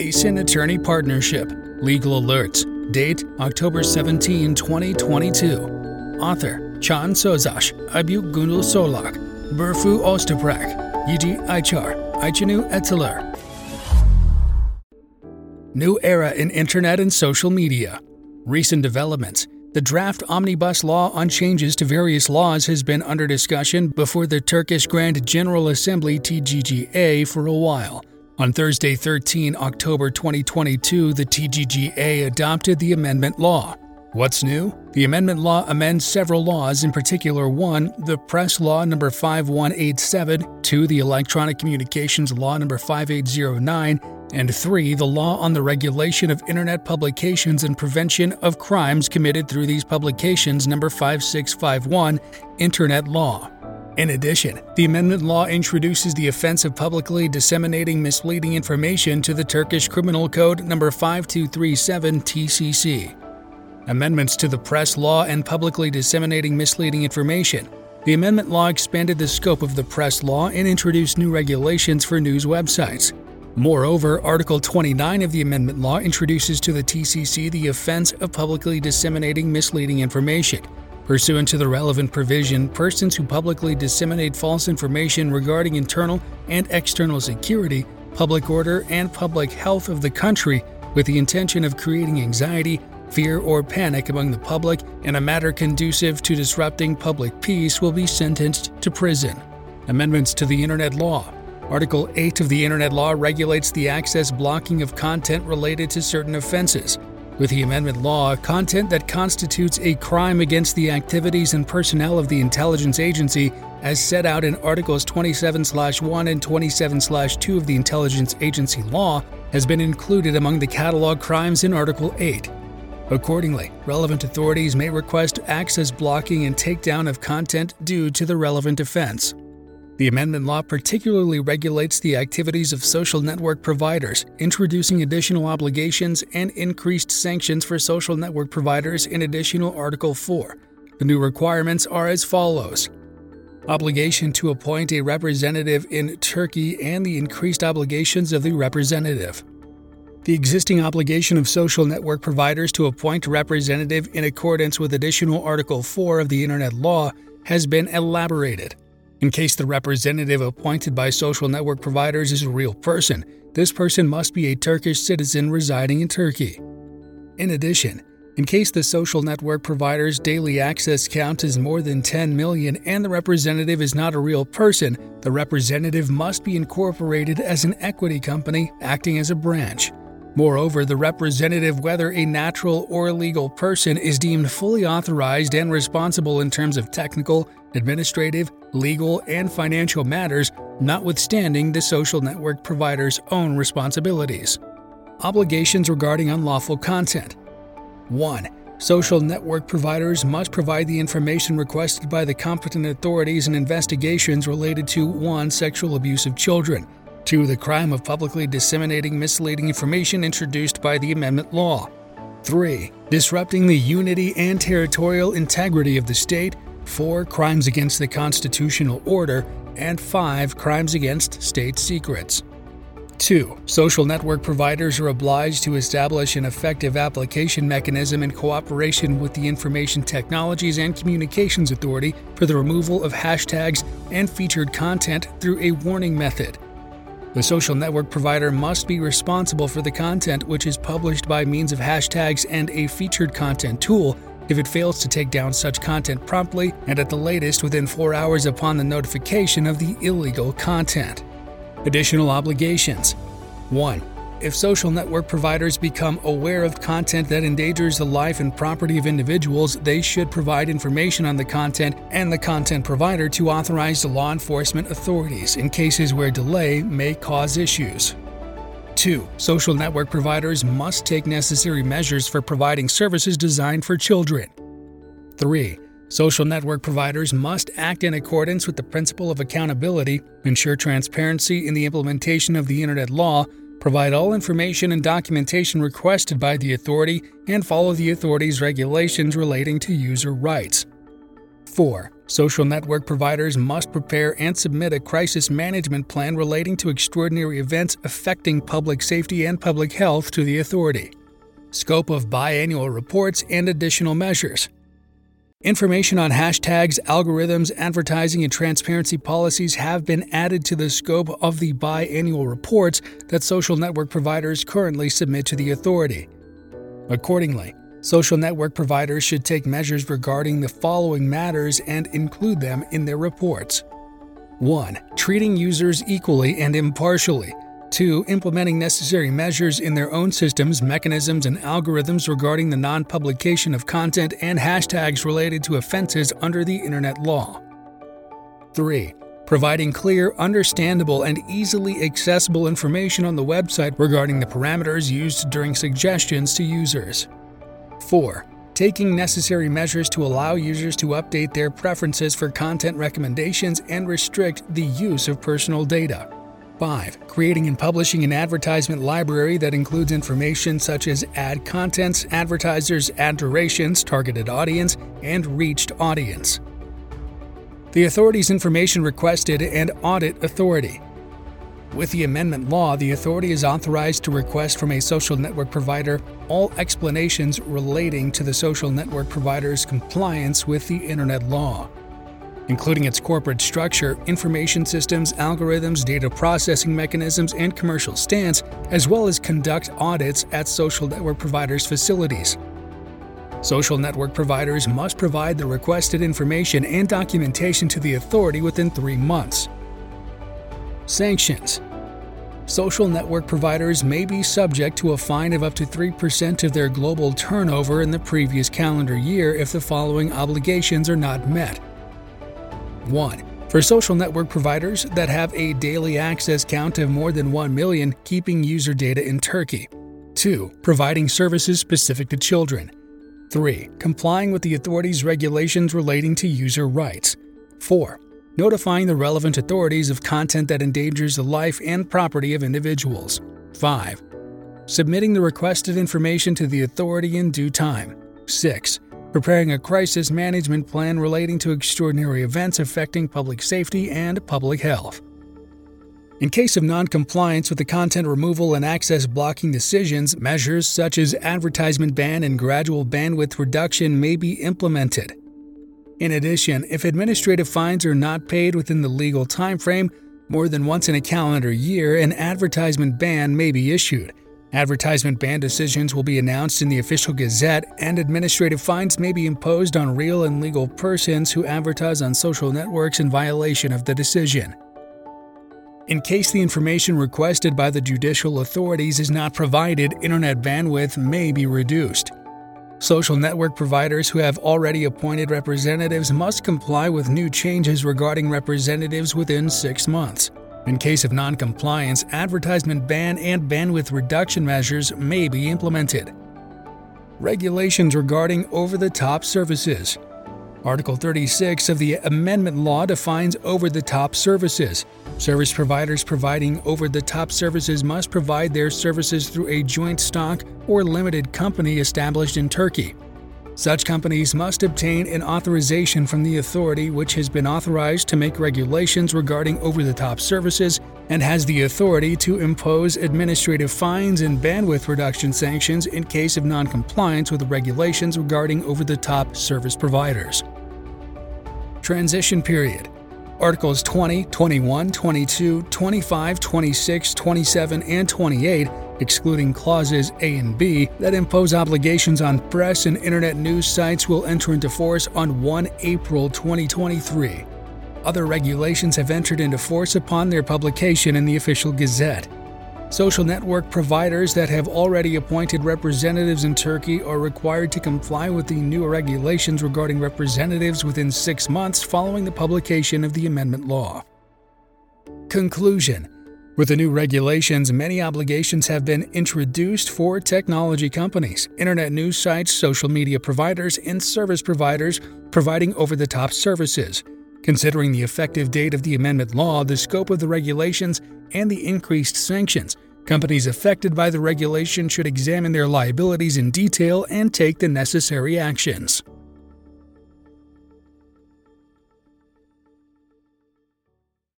Esin Attorney Partnership. Legal Alerts. Date October 17, 2022. Author Chan Sozash, Abu Gundul Solak, Burfu Ostaprak, Yiji Aichar, Aichinu Etzeler. New era in internet and social media. Recent developments. The draft omnibus law on changes to various laws has been under discussion before the Turkish Grand General Assembly TGGA for a while. On Thursday, 13 October 2022, the TGGA adopted the amendment law. What's new? The amendment law amends several laws, in particular, 1. The Press Law number 5187, 2. The Electronic Communications Law number 5809, and 3. The law on the regulation of Internet publications and prevention of crimes committed through these publications, number 5651, Internet Law. In addition, the amendment law introduces the offense of publicly disseminating misleading information to the Turkish Criminal Code number 5237 TCC. Amendments to the press law and publicly disseminating misleading information. The amendment law expanded the scope of the press law and introduced new regulations for news websites. Moreover, Article 29 of the Amendment Law introduces to the TCC the offense of publicly disseminating misleading information. Pursuant to the relevant provision, persons who publicly disseminate false information regarding internal and external security, public order, and public health of the country with the intention of creating anxiety, fear, or panic among the public in a matter conducive to disrupting public peace will be sentenced to prison. Amendments to the Internet Law Article 8 of the Internet Law regulates the access blocking of content related to certain offenses. With the amendment law, content that constitutes a crime against the activities and personnel of the intelligence agency, as set out in Articles 27 1 and 27 2 of the Intelligence Agency Law, has been included among the catalog crimes in Article 8. Accordingly, relevant authorities may request access blocking and takedown of content due to the relevant offense. The amendment law particularly regulates the activities of social network providers, introducing additional obligations and increased sanctions for social network providers in additional Article 4. The new requirements are as follows Obligation to appoint a representative in Turkey and the increased obligations of the representative. The existing obligation of social network providers to appoint a representative in accordance with additional Article 4 of the Internet Law has been elaborated. In case the representative appointed by social network providers is a real person, this person must be a Turkish citizen residing in Turkey. In addition, in case the social network provider's daily access count is more than 10 million and the representative is not a real person, the representative must be incorporated as an equity company acting as a branch. Moreover, the representative, whether a natural or legal person, is deemed fully authorized and responsible in terms of technical, administrative, legal, and financial matters, notwithstanding the social network provider's own responsibilities. Obligations regarding unlawful content 1. Social network providers must provide the information requested by the competent authorities in investigations related to 1. Sexual abuse of children, 2. The crime of publicly disseminating misleading information introduced by the amendment law, 3. Disrupting the unity and territorial integrity of the state 4. Crimes against the constitutional order, and 5. Crimes against state secrets. 2. Social network providers are obliged to establish an effective application mechanism in cooperation with the Information Technologies and Communications Authority for the removal of hashtags and featured content through a warning method. The social network provider must be responsible for the content which is published by means of hashtags and a featured content tool if it fails to take down such content promptly and at the latest within four hours upon the notification of the illegal content. Additional obligations 1. If social network providers become aware of content that endangers the life and property of individuals, they should provide information on the content and the content provider to authorized law enforcement authorities in cases where delay may cause issues. 2. Social network providers must take necessary measures for providing services designed for children. 3. Social network providers must act in accordance with the principle of accountability, ensure transparency in the implementation of the Internet law, provide all information and documentation requested by the authority, and follow the authority's regulations relating to user rights. 4. Social network providers must prepare and submit a crisis management plan relating to extraordinary events affecting public safety and public health to the authority. Scope of biannual reports and additional measures. Information on hashtags, algorithms, advertising, and transparency policies have been added to the scope of the biannual reports that social network providers currently submit to the authority. Accordingly, Social network providers should take measures regarding the following matters and include them in their reports 1. Treating users equally and impartially. 2. Implementing necessary measures in their own systems, mechanisms, and algorithms regarding the non publication of content and hashtags related to offenses under the Internet law. 3. Providing clear, understandable, and easily accessible information on the website regarding the parameters used during suggestions to users. 4. Taking necessary measures to allow users to update their preferences for content recommendations and restrict the use of personal data. 5. Creating and publishing an advertisement library that includes information such as ad contents, advertisers, ad durations, targeted audience, and reached audience. The authority's information requested and audit authority. With the amendment law, the authority is authorized to request from a social network provider all explanations relating to the social network provider's compliance with the Internet law, including its corporate structure, information systems, algorithms, data processing mechanisms, and commercial stance, as well as conduct audits at social network providers' facilities. Social network providers must provide the requested information and documentation to the authority within three months. Sanctions Social network providers may be subject to a fine of up to 3% of their global turnover in the previous calendar year if the following obligations are not met. 1. For social network providers that have a daily access count of more than 1 million, keeping user data in Turkey. 2. Providing services specific to children. 3. Complying with the authorities' regulations relating to user rights. 4 notifying the relevant authorities of content that endangers the life and property of individuals. 5. Submitting the requested information to the authority in due time. 6. Preparing a crisis management plan relating to extraordinary events affecting public safety and public health. In case of noncompliance with the content removal and access blocking decisions, measures such as advertisement ban and gradual bandwidth reduction may be implemented. In addition, if administrative fines are not paid within the legal time frame, more than once in a calendar year, an advertisement ban may be issued. Advertisement ban decisions will be announced in the official gazette, and administrative fines may be imposed on real and legal persons who advertise on social networks in violation of the decision. In case the information requested by the judicial authorities is not provided, internet bandwidth may be reduced. Social network providers who have already appointed representatives must comply with new changes regarding representatives within six months. In case of noncompliance, advertisement ban and bandwidth reduction measures may be implemented. Regulations regarding over the top services. Article 36 of the Amendment Law defines over the top services. Service providers providing over the top services must provide their services through a joint stock or limited company established in Turkey. Such companies must obtain an authorization from the authority which has been authorized to make regulations regarding over the top services and has the authority to impose administrative fines and bandwidth reduction sanctions in case of noncompliance with regulations regarding over the top service providers. Transition period Articles 20, 21, 22, 25, 26, 27, and 28, excluding clauses A and B, that impose obligations on press and internet news sites, will enter into force on 1 April 2023. Other regulations have entered into force upon their publication in the official Gazette. Social network providers that have already appointed representatives in Turkey are required to comply with the new regulations regarding representatives within six months following the publication of the amendment law. Conclusion With the new regulations, many obligations have been introduced for technology companies, internet news sites, social media providers, and service providers providing over the top services. Considering the effective date of the amendment law, the scope of the regulations, and the increased sanctions, companies affected by the regulation should examine their liabilities in detail and take the necessary actions.